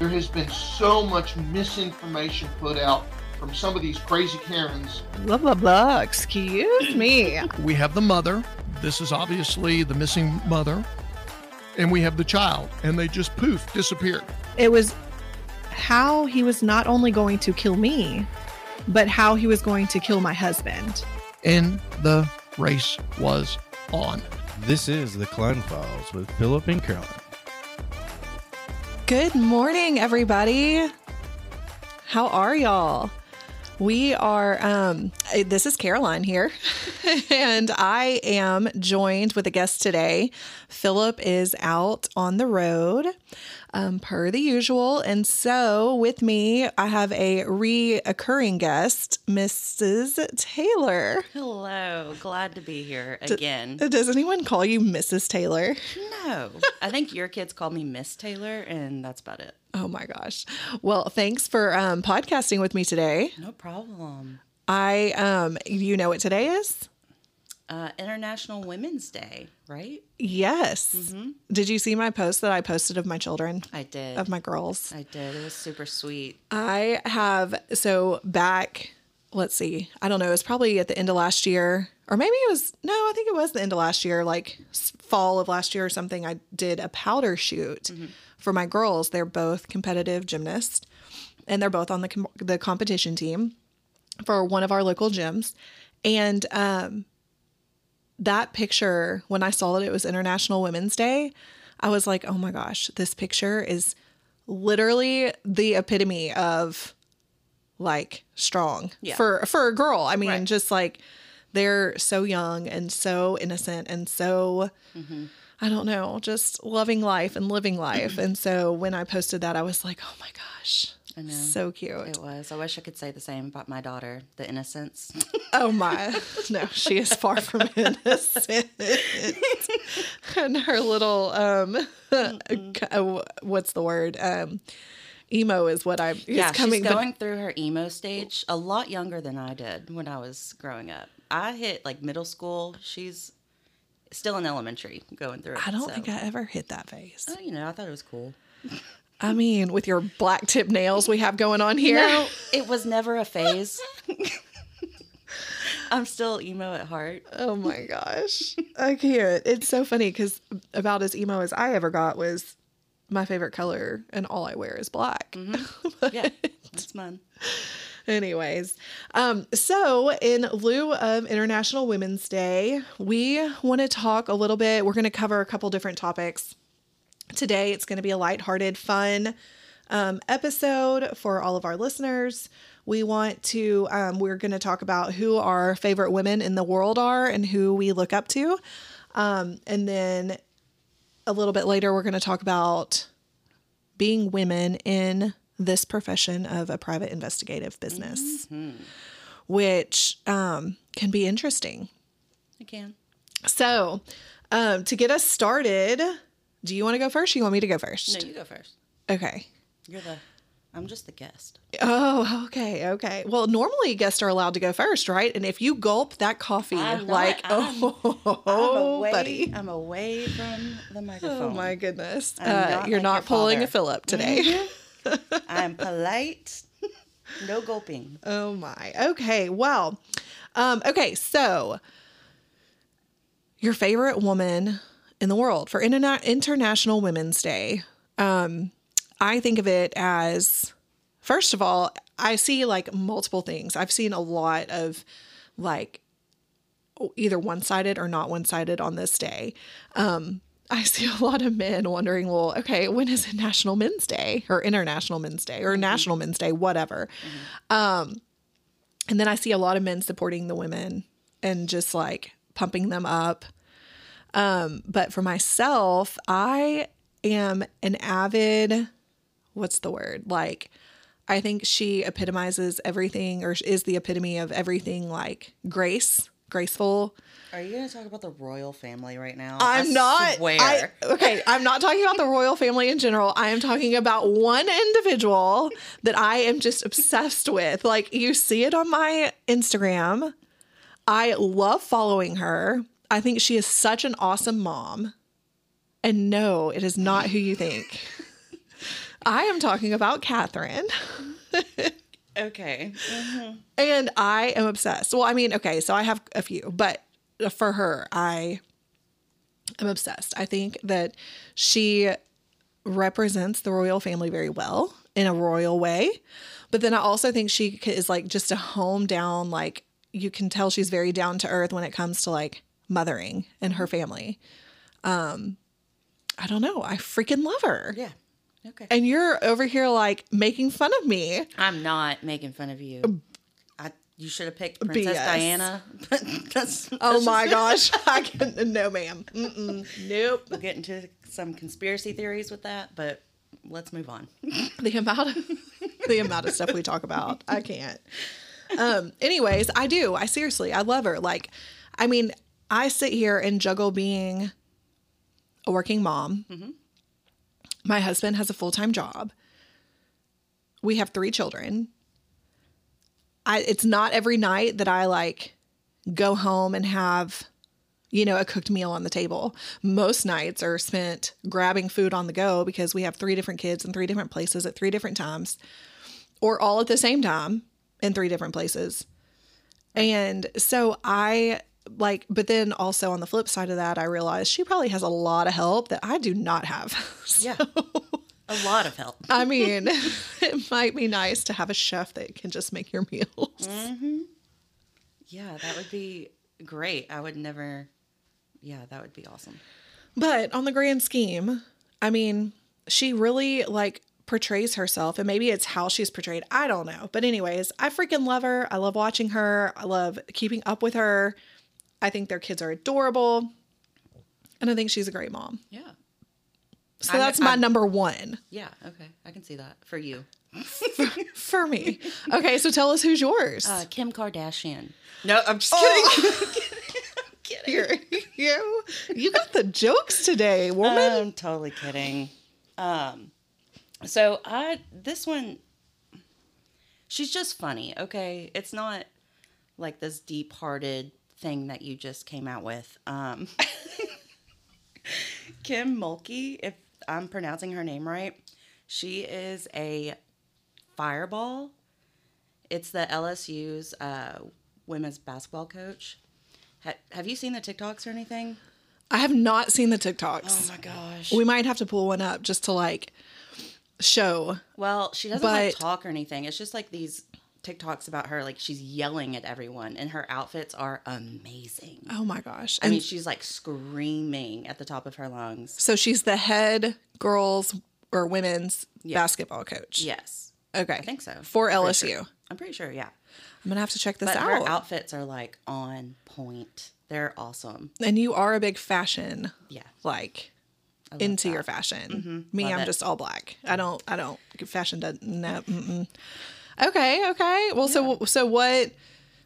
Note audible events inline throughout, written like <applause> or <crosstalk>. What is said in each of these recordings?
There has been so much misinformation put out from some of these crazy Karens. Blah, blah, blah. Excuse me. <laughs> We have the mother. This is obviously the missing mother. And we have the child. And they just poof, disappeared. It was how he was not only going to kill me, but how he was going to kill my husband. And the race was on. This is the Klein Files with Philip and Caroline. Good morning, everybody. How are y'all? We are, um, this is Caroline here, <laughs> and I am joined with a guest today. Philip is out on the road, um, per the usual. And so with me, I have a reoccurring guest, Mrs. Taylor. Hello, glad to be here again. Does anyone call you Mrs. Taylor? No, I think your kids call me Miss Taylor, and that's about it. Oh my gosh. Well, thanks for um, podcasting with me today. No problem. I, um, you know what today is? Uh, International Women's Day, right? Yes. Did you see my post that I posted of my children, I did. of my girls? I did. It was super sweet. I have, so back, let's see, I don't know, it was probably at the end of last year, or maybe it was, no, I think it was the end of last year, like fall of last year or something. I did a powder shoot for my girls. They're both competitive gymnasts, and they're both on the, com- the competition team for one of our local gyms. And um, that picture, when I saw that it was International Women's Day, I was like, oh my gosh, this picture is literally the epitome of like strong Yeah. for for a girl. I mean, Right. just like they're so young and so innocent and so Mm-hmm. I don't know, just loving life and living life. and so when I posted that, I was like, oh my gosh, I know. so cute. It was. I wish I could say the same about my daughter, the innocence. <laughs> Oh my, <laughs> no, she is far from <laughs> innocent. and her little, um, uh, what's the word? Um, emo is what I, is yeah, coming, she's but- going through her emo stage a lot younger than I did when I was growing up. I hit like middle school. She's still in elementary going through it. I don't so- think I ever hit that phase. Oh, you know, I thought it was cool. I mean, with your black tip nails we have going on here. No, it was never a phase. <laughs> I'm still emo at heart. Oh my gosh. I can't. It's so funny because about as emo as I ever got was my favorite color, and all I wear is black. <laughs> Yeah, that's mine. Anyways, um, so in lieu of International Women's Day, we want to talk a little bit. We're going to cover a couple different topics. Today, it's going to be a lighthearted, fun um, episode for all of our listeners. We want to, um, we're going to talk about who our favorite women in the world are and who we look up to. Um, and then a little bit later, we're going to talk about being women in this profession of a private investigative business, which um, can be interesting. I can. So, um, to get us started, do you want to go first? Or you want me to go first? No, you go first. Okay. You're the. I'm just the guest. Oh, okay, okay. Well, normally guests are allowed to go first, right? And if you gulp that coffee, I'm not. like, I'm- oh, I'm away, buddy. I'm away from the microphone. <laughs> Oh my goodness. Uh, not you're like not pulling a father. Philip today. <laughs> I'm polite. no gulping. Oh my. Okay. Well, um, okay. So, your favorite woman in the world for Interna- International Women's Day. Um, I think of it as, first of all, I see like multiple things. I've seen a lot of like either one sided or not one sided on this day. Um, I see a lot of men wondering, well, okay, when is it National Men's Day or International Men's Day or National Men's Day, whatever. Um, and then I see a lot of men supporting the women and just like pumping them up. Um, but for myself, I am an avid, what's the word? Like, I think she epitomizes everything or is the epitome of everything like grace, graceful. Are you going to talk about the royal family right now? I'm I not. Swear. I, okay, I'm not talking about the royal family in general. I am talking about one individual that I am just obsessed with. Like you see it on my Instagram. I love following her. I think she is such an awesome mom. And no, it is not who you think. I am talking about Catherine. <laughs> Okay. And I am obsessed. Well, I mean, okay, so I have a few, but for her, I am obsessed. I think that she represents the royal family very well in a royal way. But then I also think she is like just a home down, like you can tell she's very down to earth when it comes to like mothering and her family. Um, I don't know. I freaking love her. Yeah. Okay. And you're over here like making fun of me. I'm not making fun of you. I you should have picked Princess BS. Diana. <laughs> But that's, Oh my gosh. <laughs> I can no ma'am. Mm-mm. Nope. We'll get into some conspiracy theories with that, but let's move on. <laughs> The amount of the amount of stuff we talk about. I can't. Um anyways, I do. I seriously, I love her. Like I mean, I sit here and juggle being a working mom. My husband has a full-time job. We have 3 children. I it's not every night that I like go home and have you know, a cooked meal on the table. Most nights are spent grabbing food on the go because we have three different kids in three different places at three different times, or all at the same time in three different places. And so I like, but then also on the flip side of that, I realized she probably has a lot of help that I do not have. <laughs> Yeah. A lot of help. I mean, <laughs> <laughs> it might be nice to have a chef that can just make your meals. Mm-hmm. Yeah, that would be great. I would never Yeah, that would be awesome. But on the grand scheme, I mean, she really like portrays herself and maybe it's how she's portrayed. I don't know. But anyways, I freaking love her. I love watching her. I love keeping up with her. I think their kids are adorable. And I think she's a great mom. Yeah. So I'm- that's my I'm- number 1 Yeah, okay. I can see that for you. <laughs> for me. Okay, so tell us who's yours. Uh, Kim Kardashian. No, I'm just Oh. kidding. <laughs> <laughs> You're- you you got the jokes today, woman. I'm totally kidding. Um, so I this one, she's just funny. Okay, it's not like this deep-hearted thing that you just came out with. Um, <laughs> Kim Mulkey, if I'm pronouncing her name right, she is a fireball. It's the LSU's uh, women's basketball coach. Ha- have you seen the TikToks or anything? I have not seen the TikToks. Oh my gosh. We might have to pull one up just to like show. Well, she doesn't like But- talk or anything. It's just like these TikToks about her, like she's yelling at everyone, and her outfits are amazing. Oh my gosh. I And mean, she's like screaming at the top of her lungs. so she's the head girls or women's Yeah. basketball coach. Yes, Okay. I think so. For Pretty LSU. sure. I'm pretty sure. Yeah, I'm going to have to check this but out. her outfits are like on point. They're awesome. and you are a big fashion Yeah, like into that. your fashion. Mm-hmm. Me, Love I'm it. just all black. I don't I don't fashion doesn't no. Mm-mm. Okay, okay. Well, so so what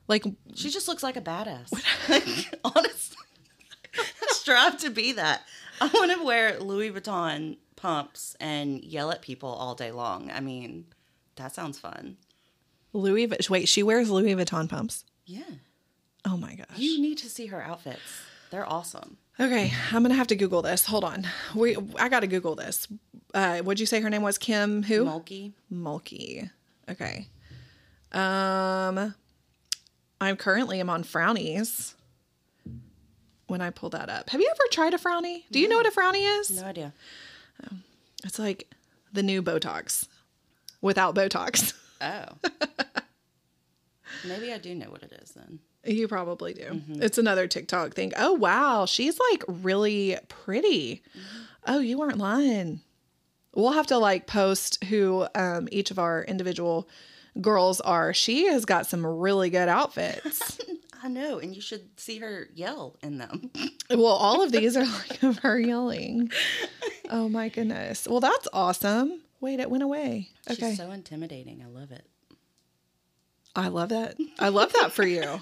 like She just looks like a badass. <laughs> Honestly, <laughs> I strive to be that. I want to wear Louis Vuitton pumps and yell at people all day long. I mean, that sounds fun. Louis wait, she wears Louis Vuitton pumps. Yeah. Oh my gosh. You need to see her outfits. They're awesome. Okay, I'm gonna have to Google this. Hold on, we I gotta Google this. Uh, what'd you say her name was? Kim who? Mulkey. Mulkey. Okay. Um, I'm currently am on Frownies. When I pull that up, have you ever tried a Frownie? Do you know what a Frownie is? No idea. It's like the new Botox, without Botox. Oh. <laughs> Maybe I do know what it is then. You probably do. It's another TikTok thing. Oh wow, she's like really pretty. Oh, you weren't lying. We'll have to like post who um, each of our individual girls are. She has got some really good outfits. <laughs> I know, and you should see her yell in them. <laughs> well, all of these are like <laughs> of her yelling. Oh my goodness. Well, that's awesome. Wait, it went away. Okay. She's so intimidating. I love it. I love that. I love that for you.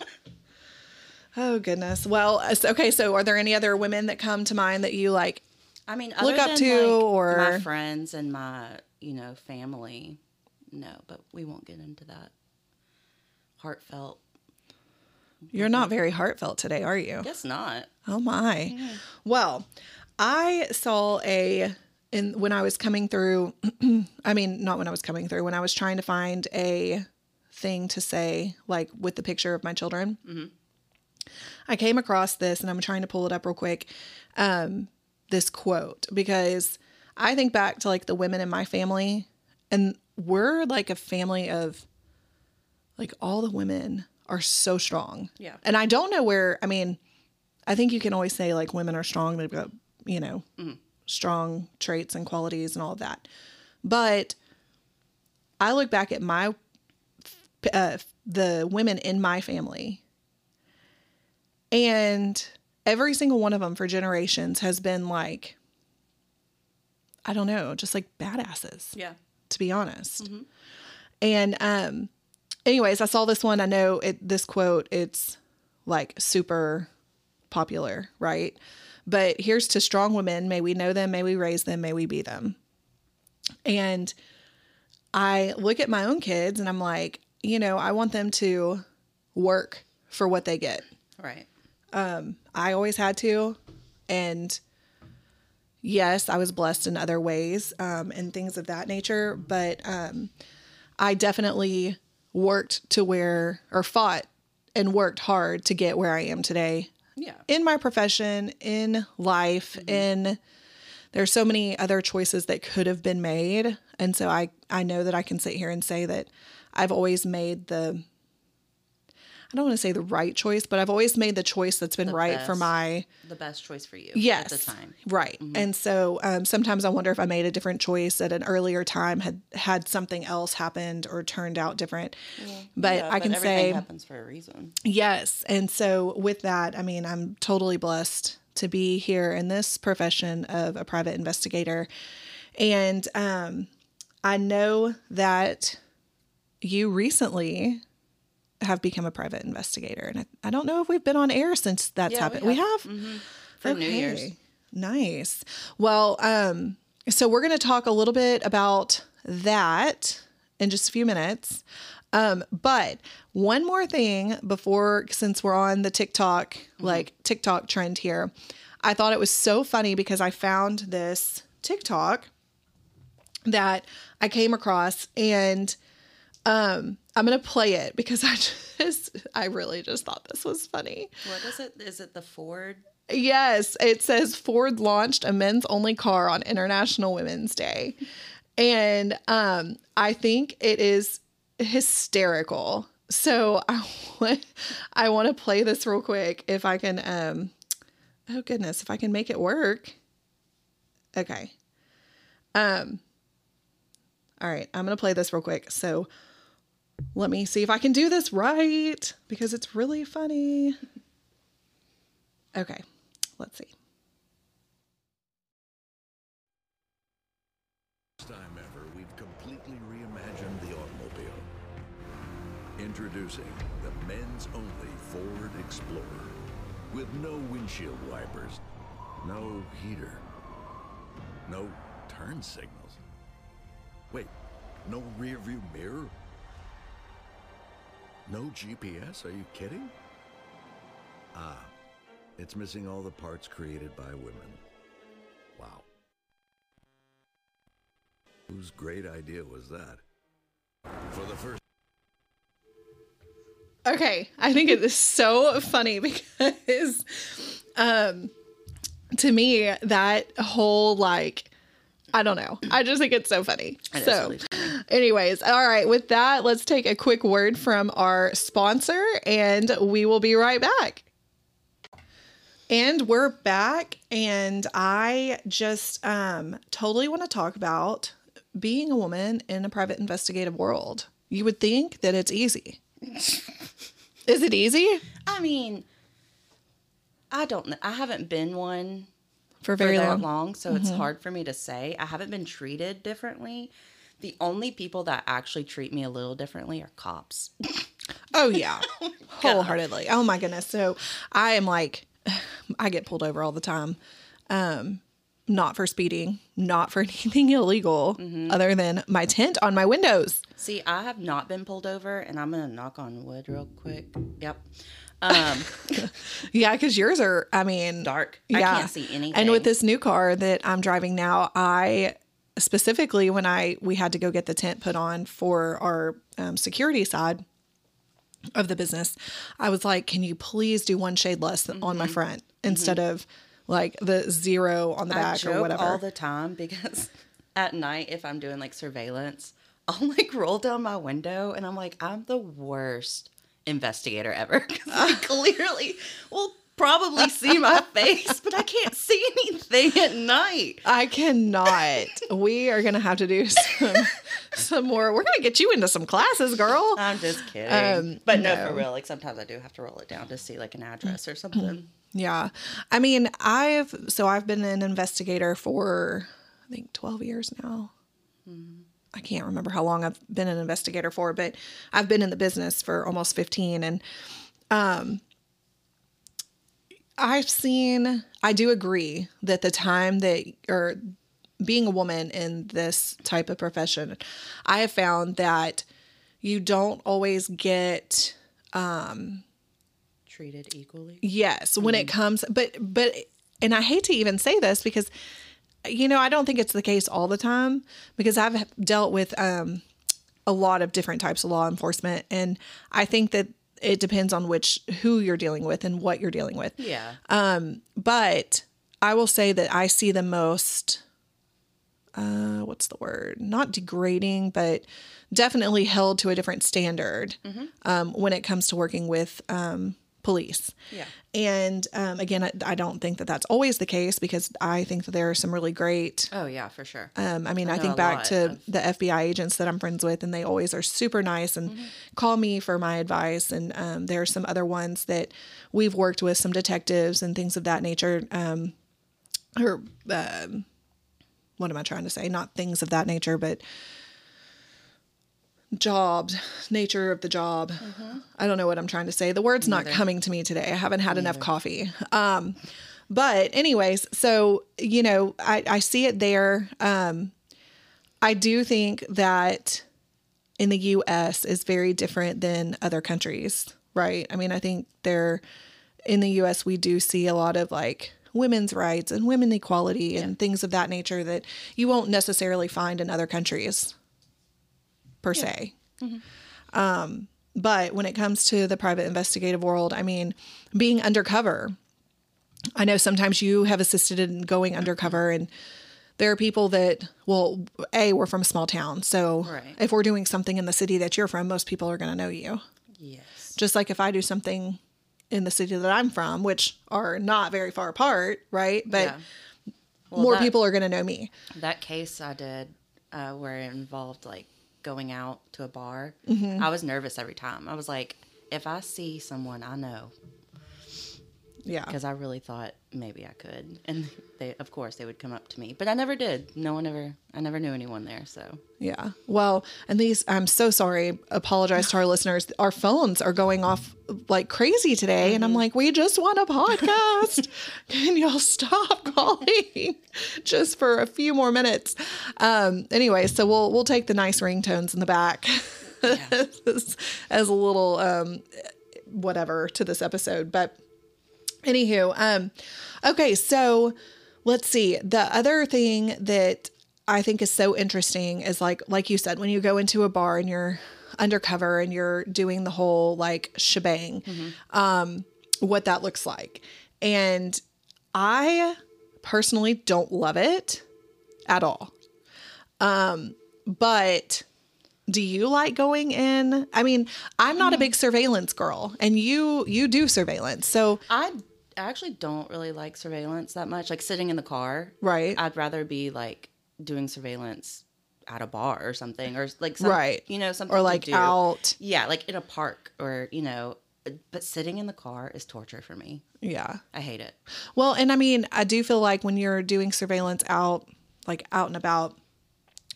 Oh goodness. Well, uh, okay. So, are there any other women that come to mind that you like? I mean, Look other up than, to, like, or- my friends and my you know family. No, but we won't get into that. Heartfelt. You're not very heartfelt today, are you? Guess not. Oh my. Well, I saw a in when I was coming through, <clears throat> I mean, not when I was coming through, when I was trying to find a thing to say, like with the picture of my children, I came across this and I'm trying to pull it up real quick. Um, this quote, because I think back to like the women in my family, and we're like a family of like all the women are so strong. Yeah. And I don't know where, I mean, I think you can always say like women are strong. They've got, you know, strong traits and qualities and all of that. But I look back at my, uh, the women in my family, and every single one of them for generations has been like, I don't know, just like badasses Yeah. to be honest. And um anyways, I saw this one. I know it this quote, it's like super popular, right? But here's to strong women, may we know them, may we raise them, may we be them. And I look at my own kids and I'm like, you know, I want them to work for what they get. Right. I always had to. And yes, I was blessed in other ways um, and things of that nature. But um, I definitely worked to where, or fought and worked hard to get where I am today Yeah. in my profession, in life, in there's so many other choices that could have been made. And so I, I know that I can sit here and say that I've always made the I don't want to say the right choice, but I've always made the choice that's been The right for my The best choice for you yes at the time. right. And so um, sometimes i wonder if i made a different choice at an earlier time had had something else happened or turned out different. But Yeah, i can say happens for a reason. yes. And so with that i mean i'm totally blessed to be here in this profession of a private investigator. And um, i know that you recently have become a private investigator and i, I don't know if we've been on air since that's Yeah, we happened we have. have For New Year's. Nice. Well, um, so we're going to talk a little bit about that in just a few minutes. Um, but one more thing before, since we're on the TikTok, like TikTok trend here, I thought it was so funny because I found this TikTok that I came across and um I'm going to play it because <laughs> I just I really just thought this was funny. What is it? Is it the Ford? Yes, it says Ford launched a men's only car on International Women's Day. And um, I think it is hysterical. So <laughs> I want, I want to play this real quick if I can um oh goodness, if I can make it work. Okay. Um All right, I'm going to play this real quick. So let me see if I can do this right because it's really funny. <laughs> Okay, let's see. First time ever, we've completely reimagined the automobile. Introducing the men's only Ford Explorer. With no windshield wipers, no heater, no turn signals. Wait, no rear view mirror? No GPS? Are you kidding? Ah, it's missing all the parts created by women. Wow. Whose great idea was that? For the first Okay, I think it is so funny <laughs> because um to me that whole like I don't know. I just think it's so funny. It is so really anyways, all right, with that, let's take a quick word from our sponsor and we will be right back. And we're back and I just um totally want to talk about being a woman in a private investigative world. You would think that it's easy. <laughs> Is it easy? I mean, I don't know. I haven't been one For for very that long. long, so it's hard for me to say. I haven't been treated differently. The only people that actually treat me a little differently are cops. Oh yeah. <laughs> Wholeheartedly. Oh my goodness. So I am like <sighs> I get pulled over all the time. Um not for speeding, not for <laughs> anything illegal other than my tint on my windows. See, I have not been pulled over, and I'm gonna knock on wood real quick. Yep. Um, <laughs> Yeah, because yours are, I mean, dark. I Yeah. can't see anything. And with this new car that I'm driving now, I specifically when I we had to go get the tent put on for our um, security side of the business, I was like, "Can you please do one shade less on my front instead of like the zero on the Mm-hmm. I back or whatever?" all the time because <laughs> at night, if I'm doing like surveillance, I'll like roll down my window and I'm like, I'm the worst investigator ever <laughs> I <laughs> clearly will probably see my <laughs> face, but I can't see anything at night. I cannot. we are gonna have to do <laughs> some some more. We're gonna get you into some classes, girl. I'm just kidding. Um, but no, no. for real. Like sometimes I do have to roll it down to see like an address or something. Yeah. I mean, I've so I've been an investigator for I think 12 years now. I can't remember how long I've been an investigator for, but I've been in the business for almost 15 and um I've seen I do agree that the time that or being a woman in this type of profession, I have found that you don't always get um, Treated equally. Yes, when it comes, but but, and I hate to even say this because, you know, I don't think it's the case all the time because I've dealt with um, a lot of different types of law enforcement, and I think that it depends on which who you're dealing with and what you're dealing with. Yeah. But I will say that I see the most. Uh, what's the word? Not degrading, but definitely held to a different standard um, when it comes to working with um, police. Yeah. And um, again, I, I don't think that that's always the case because I think that there are some really great. oh yeah, for sure. Um, I mean, I, know think back to of- the FBI agents that I'm friends with, and they always are super nice and call me for my advice. And um, there are some other ones that we've worked with, some detectives and things of that nature. Um, or um, what am I trying to say? Not things of that nature, but jobs, nature of the job. I don't know what I'm trying to say. The word's not coming to me today. I haven't had enough coffee. Um, but anyways, so you know, I, I see it there. Um, I do think that in the U.S. is very different than other countries, right? I mean, I think there in the U.S. we do see a lot of like women's rights and women equality and things of that nature that you won't necessarily find in other countries per se. Um, but when it comes to the private investigative world, I mean, being undercover, I know sometimes you have assisted in going undercover and there are people that well a we're from a small town so Right. if we're doing something in the city that you're from most people are going to know you Yes. just like if i do something in the city that i'm from which are not very far apart right but Yeah. Well, more that- people are going to know me That case I did, uh, where it involved like going out to a bar, Mm-hmm. I was nervous every time. I was like, if I see someone I know, yeah because I really thought maybe I could, and they, of course, they would come up to me, but I never did. No one ever, I never knew anyone there. So Yeah. Well, and these, I'm so sorry. Apologize to our <laughs> listeners. Our phones are going off like crazy today. And I'm like, we just want a podcast. <laughs> Can y'all stop <laughs> calling just for a few more minutes? Um, anyway, so we'll, we'll take the nice ringtones in the back as, as a little, um, whatever to this episode. But anywho, um, okay. So let's see. The other thing that I think is so interesting is like like you said when you go into a bar and you're undercover and you're doing the whole like shebang um what that looks like. And I personally don't love it at all. Um but do you like going in? I mean, I'm not a big surveillance girl and you you do surveillance. So, I actually don't really like surveillance that much. Like sitting in the car, right. I'd rather be like doing surveillance at a bar or something, or like some, Right. you know, something or like out. Yeah, like in a park or you know, but sitting in the car is torture for me. Yeah. I hate it. Well, and I mean, I do feel like when you're doing surveillance out, like out and about,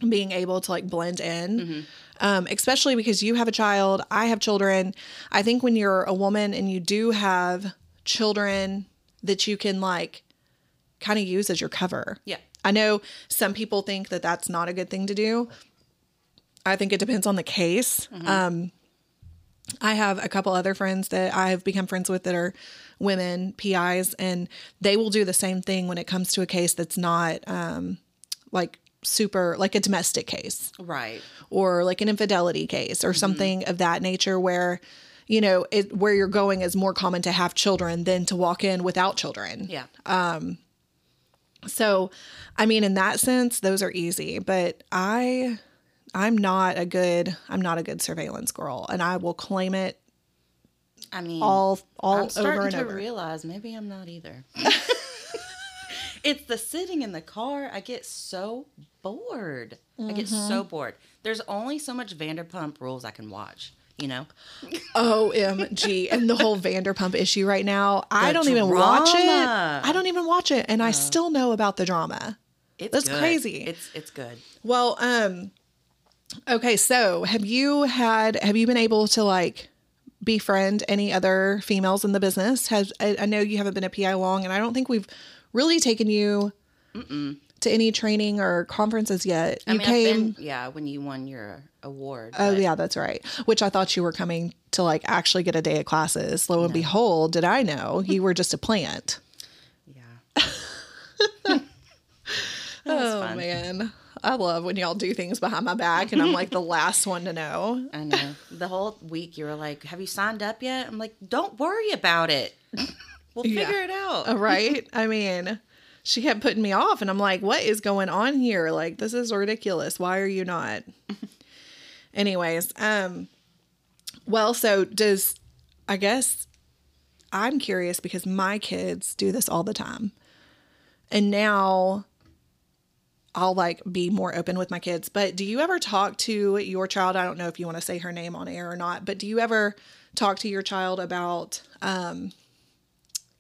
being able to like blend in, um, especially because you have a child, I have children. I think when you're a woman and you do have children that you can like kind of use as your cover. Yeah. I know some people think that that's not a good thing to do. I think it depends on the case. Um, I have a couple other friends that I've become friends with that are women PIs, and they will do the same thing when it comes to a case that's not um, like super, like a domestic case Right. or like an infidelity case or something of that nature where you know it, where you're going is more common to have children than to walk in without children Yeah. Um, so i mean in that sense those are easy but i i'm not a good i'm not a good surveillance girl and i will claim it I mean, all all I'm over and to over realize maybe I'm not either. <laughs> <laughs> it's the sitting in the car. I get so bored. I get so Mm-hmm. bored. There's only so much Vanderpump Rules I can watch. You know, omg and the whole vanderpump issue right now i don't even watch it i don't even watch it and i still know about the drama it's That's good. crazy. It's it's good. Well, um okay, so have you had have you been able to like befriend any other females in the business? Has I, I know you haven't been a PI long and I don't think we've really taken you to any training or conferences yet. You I mean, came been, yeah, when you won your award. Oh but yeah, that's right. Which I thought you were coming to like actually get a day of classes. Lo and behold, did I know <laughs> you were just a plant. Yeah. <laughs> Oh fun. man. I love when y'all do things behind my back and I'm like the <laughs> last one to know. I know. The whole week you were like, "Have you signed up yet?" I'm like, "Don't worry about it. we'll Yeah. figure it out." Uh, right? I mean, she kept putting me off, and I'm like, what is going on here? Like, this is ridiculous. Why are you not? <laughs> Anyways, um, well, so does I guess I'm curious because my kids do this all the time. And now I'll like be more open with my kids. But do you ever talk to your child? I don't know if you want to say her name on air or not, but do you ever talk to your child about um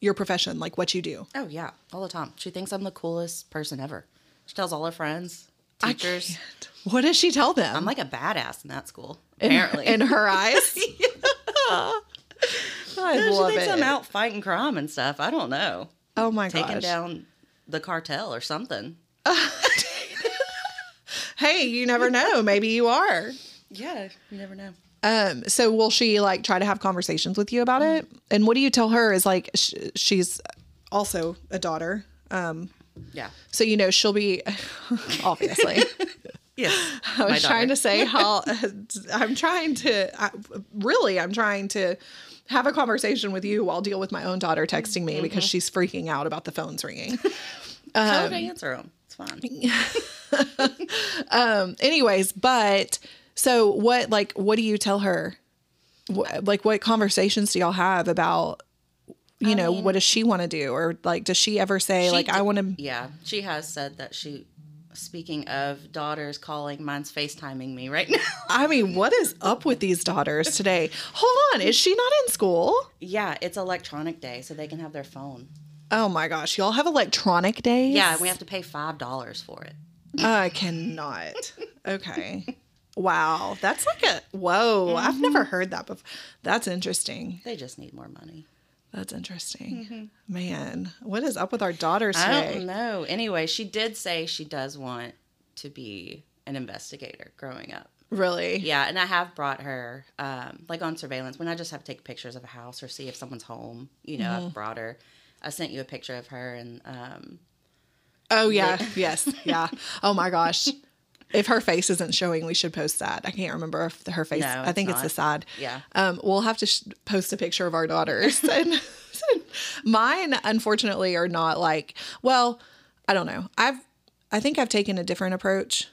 your profession, like what you do? Oh yeah, all the time. She thinks I'm the coolest person ever. She tells all her friends, teachers. What does she tell them? I'm like a badass in that school. in, Apparently, in her <laughs> eyes. <laughs> I she love thinks it. I'm out fighting crime and stuff. I don't know, oh my god, taking gosh! down the cartel or something. <laughs> Hey, you never know. Maybe you are. Yeah, you never know. Um. So will she like try to have conversations with you about it? And what do you tell her? Is like sh- she's also a daughter. Um. Yeah. So you know she'll be <laughs> obviously. Yes. I was trying to say how <laughs> I'm trying to I, really I'm trying to have a conversation with you while deal with my own daughter texting me because she's freaking out about the phones ringing. <laughs> Tell Um, her to answer them. It's fine. Anyways, but so what like what do you tell her? What, like what conversations do y'all have about you know what does she want to do or like does she ever say She like I want to Yeah, she has said that she. Speaking of daughters calling, mine's FaceTiming me right <laughs> now. I mean what is up with these daughters today? Hold on, is she not in school? yeah, it's electronic day, so they can have their phone. Oh my gosh, y'all have electronic days? Yeah, we have to pay five dollars for it. I cannot. Okay. <laughs> Wow. That's like a whoa. I've never heard that before. That's interesting. They just need more money. That's interesting. Man, what is up with our daughters I today? don't know. Anyway, she did say she does want to be an investigator growing up. Really? Yeah, and I have brought her, um, like on surveillance, when I just have to take pictures of a house or see if someone's home. You know, I've brought her. I sent you a picture of her, and um, Oh yeah. yes. Yeah. Oh my gosh. If her face isn't showing, we should post that. I can't remember if her face. No, I it's think it's not. the side. Yeah. Um, we'll have to sh- post a picture of our daughters. <laughs> and <laughs> mine, unfortunately, are not like. Well, I don't know. I've. I think I've taken a different approach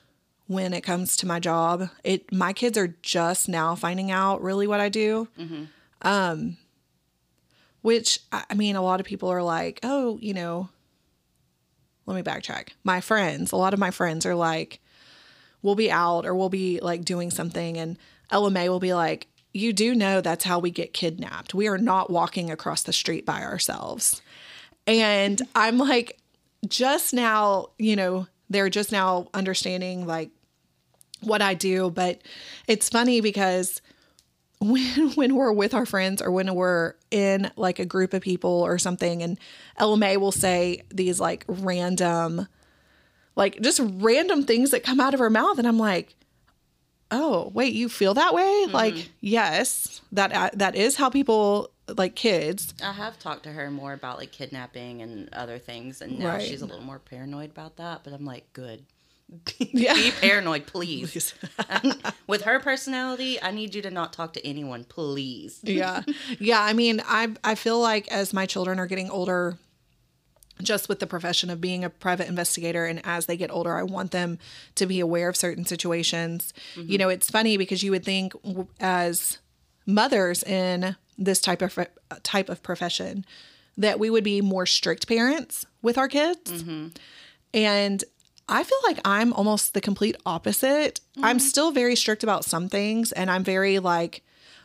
when it comes to my job. It. My kids are just now finding out really what I do. Um. Which I mean, a lot of people are like, oh, you know. Let me backtrack. My friends, a lot of my friends are like, we'll be out or we'll be like doing something and LMA will be like, you do know that's how we get kidnapped. We are not walking across the street by ourselves. And I'm like, just now, you know, they're just now understanding like what I do. But it's funny because <laughs> when when we're with our friends or when we're in like a group of people or something, and LMA will say these like random like just random things that come out of her mouth and i'm like oh, wait, you feel that way? Like, yes, that uh, that is how people like kids. I have talked to her more about like kidnapping and other things, and now Right. she's a little more paranoid about that. But I'm like, good. <laughs> <laughs> Yeah. Be paranoid, please. With her personality, I need you to not talk to anyone, please. yeah <laughs> yeah i mean i i feel like as my children are getting older just with the profession of being a private investigator and as they get older i want them to be aware of certain situations. Mm-hmm. You know it's funny because you would think as mothers in this type of type of profession that we would be more strict parents with our kids. Mm-hmm. And I feel like I'm almost the complete opposite. I'm mm-hmm. still very strict about some things and I'm very like,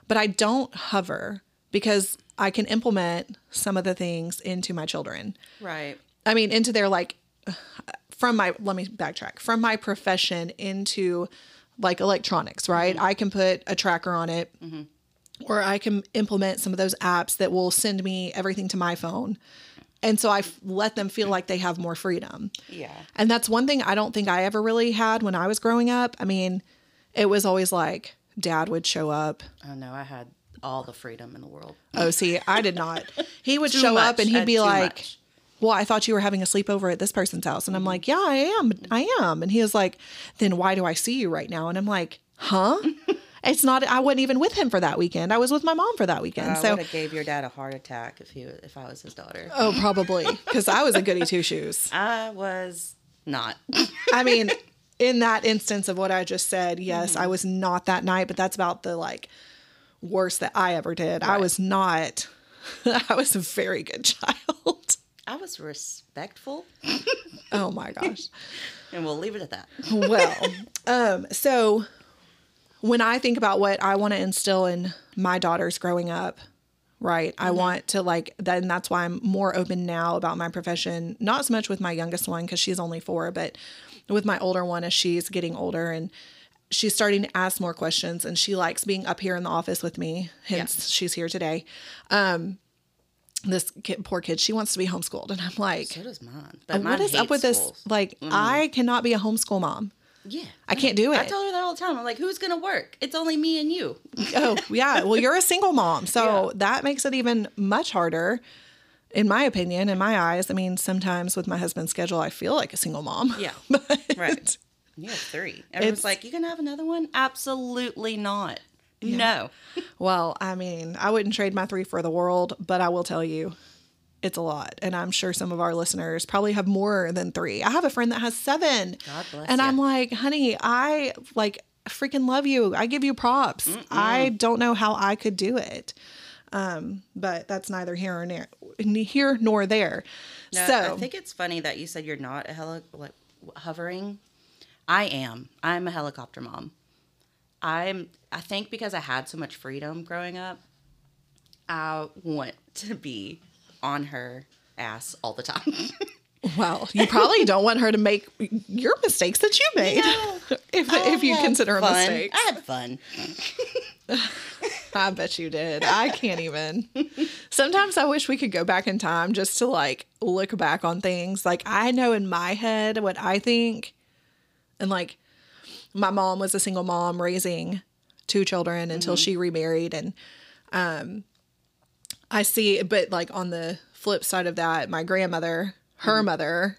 but I don't hover because I can implement some of the things into my children. Right. I mean, into their like, from my, let me backtrack, from my profession into like electronics, right? Mm-hmm. I can put a tracker on it mm-hmm. or I can implement some of those apps that will send me everything to my phone. And so I f- let them feel like they have more freedom. Yeah. And that's one thing I don't think I ever really had when I was growing up. I mean, it was always like dad would show up. Oh no, I had all the freedom in the world. Oh, see, I did not. <laughs> He would show up and he'd be like, much. Well, I thought you were having a sleepover at this person's house. And I'm mm-hmm. like, Yeah, I am. I am. And he was like, Then why do I see you right now? And I'm like, Huh? <laughs> it's not, I wasn't even with him for that weekend. I was with my mom for that weekend. I so, would have gave your dad a heart attack if he if I was his daughter. oh, probably because I was a goody two <laughs> shoes. I was not. I mean, in that instance of what I just said, yes, mm-hmm. I was not that night, but that's about the like worst that I ever did. I was not, <laughs> I was a very good child. <laughs> I was respectful, <laughs> Oh my gosh. and we'll leave it at that. well, um, so when I think about what I want to instill in my daughters growing up, right? I want to like then that's why I'm more open now about my profession, not so much with my youngest one cuz she's only 4, but with my older one as she's getting older and she's starting to ask more questions and she likes being up here in the office with me, hence she's here today. Um this kid, poor kid, she wants to be homeschooled and I'm like, So does mine. But what mine is up with this? schools. Like, I cannot be a homeschool mom. Yeah. I can't do it. I tell her that all the time. I'm like, who's gonna work? It's only me and you. <laughs> Oh, yeah. Well, you're a single mom. So Yeah. that makes it even much harder, in my opinion, in my eyes. I mean, sometimes with my husband's schedule, I feel like a single mom. Yeah. <laughs> But Right. You have three. Everyone's It's- like, you can have another one? Absolutely not. No. <laughs> Well, I mean, I wouldn't trade my three for the world, but I will tell you, it's a lot. And I'm sure some of our listeners probably have more than three. I have a friend that has seven. God bless And ya. I'm like, honey, I like freaking love you. I give you props. I don't know how I could do it. Um, but that's neither here or near, here nor there. No, so I think it's funny that you said you're not a heli- like hovering. I am. I'm a helicopter mom. I'm. I think because I had so much freedom growing up, I want to be on her ass all the time. <laughs> Well, you probably don't want her to make your mistakes that you made, <laughs> if if you I had consider a fun. mistake. I had fun. <laughs> I bet you did. I can't even. Sometimes I wish we could go back in time just to like look back on things. Like I know in my head what I think, and like my mom was a single mom raising two children until mm-hmm. she remarried, and um, I see. But like on the flip side of that, my grandmother, her mm-hmm. mother,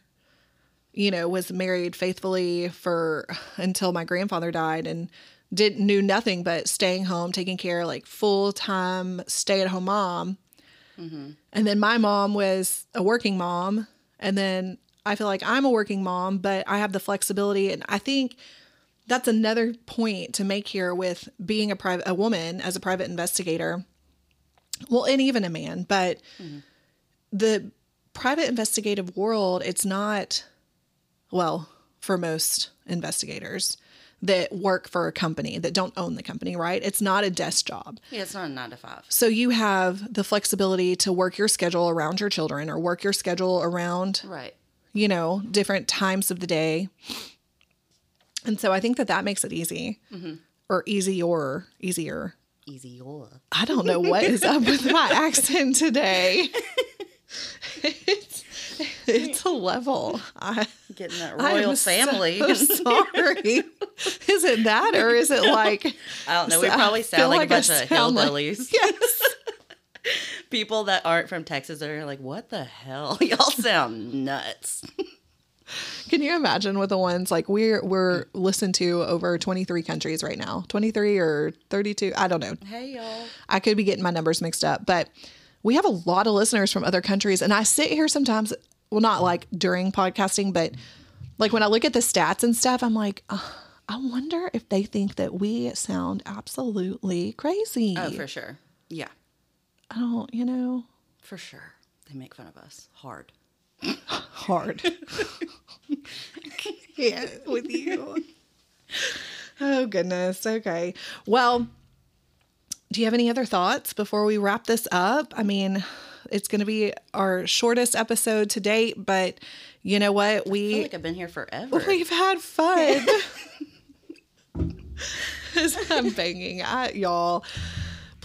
you know, was married faithfully for until my grandfather died and didn't knew nothing but staying home, taking care, like full time stay at home mom. Mm-hmm. And then my mom was a working mom. And then I feel like I'm a working mom, but I have the flexibility. And I think that's another point to make here with being a private a woman as a private investigator. Well, and even a man, but mm-hmm. the private investigative world, it's not well, for most investigators that work for a company that don't own the company, right? It's not a desk job. Yeah, it's not a nine to five. So you have the flexibility to work your schedule around your children or work your schedule around, Right. You know, different times of the day. And so I think that that makes it easy mm-hmm. or easier, easier. Easy or I don't know what is up with my <laughs> accent today. <laughs> it's, it's a level. I, Getting that royal am family. So <laughs> sorry. is it that, or is it like? I don't know. We probably sound like, a bunch of sound like- hillbillies. yes. People that aren't from Texas are like, "What the hell? <laughs> Y'all sound nuts." Can you imagine with the ones like we're we're listened to over 23 countries right now, 23 or 32? I don't know. Hey y'all. I could be getting my numbers mixed up, but we have a lot of listeners from other countries. And I sit here sometimes, well, not like during podcasting, but like when I look at the stats and stuff, I'm like, "Ugh, I wonder if they think that we sound absolutely crazy. Oh, for sure. Yeah, I don't, you know, for sure. They make fun of us hard. <laughs> hard. <laughs> yeah, with you. <laughs> Oh, goodness. Okay. Well, do you have any other thoughts before we wrap this up? I mean, it's going to be our shortest episode to date, but you know what? I feel We like I've been here forever. we've had fun. I'm banging at y'all.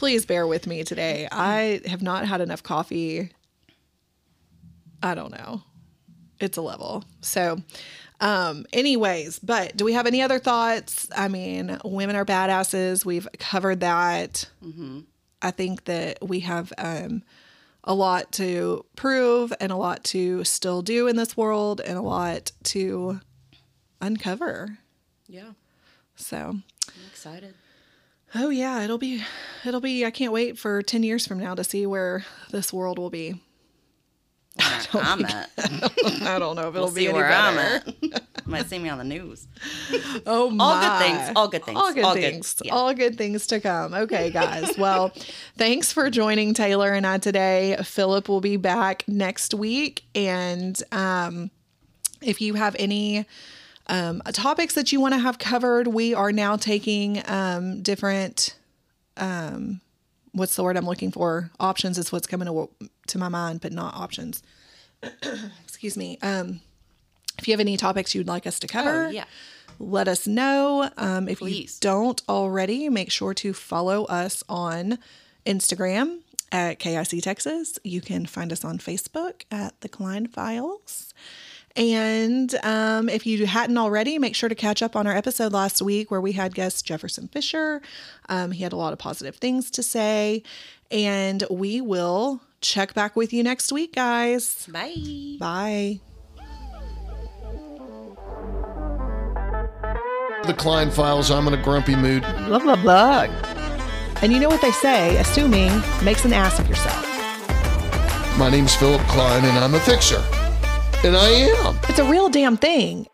Please bear with me today. I have not had enough coffee. I don't know. It's a level. So, um, anyways, but do we have any other thoughts? I mean, women are badasses. We've covered that. I think that we have um, a lot to prove and a lot to still do in this world and a lot to uncover. yeah, So, I'm excited. Oh yeah, it'll be, it'll be. I can't wait for ten years from now to see where this world will be. <laughs> Where I'm at. <laughs> I don't know if it'll We'll be where I'm better. at. Might see me on the news. <laughs> Oh my! All good things. All good things. All good All good- things. yeah. All good things to come. Okay, guys. well, thanks for joining Taylor and I today. Philip will be back next week, and um, if you have any um, topics that you want to have covered, we are now taking um, different. Um, what's the word I'm looking for? Options is what's coming to, to my mind, but not options. <clears throat> Excuse me. Um, if you have any topics you'd like us to cover, Oh, yeah. let us know. Um, if Please. you don't already, make sure to follow us on Instagram at KIC Texas. You can find us on Facebook at the Klein Files. And um, if you hadn't already, make sure to catch up on our episode last week where we had guest Jefferson Fisher. Um, he had a lot of positive things to say. And we will check back with you next week, guys. Bye. Bye. The Klein Files, I'm in a grumpy mood. Blah, blah, blah. And you know what they say assuming makes an ass of yourself. My name's Philip Klein, and I'm a fixer. And I am. It's a real damn thing.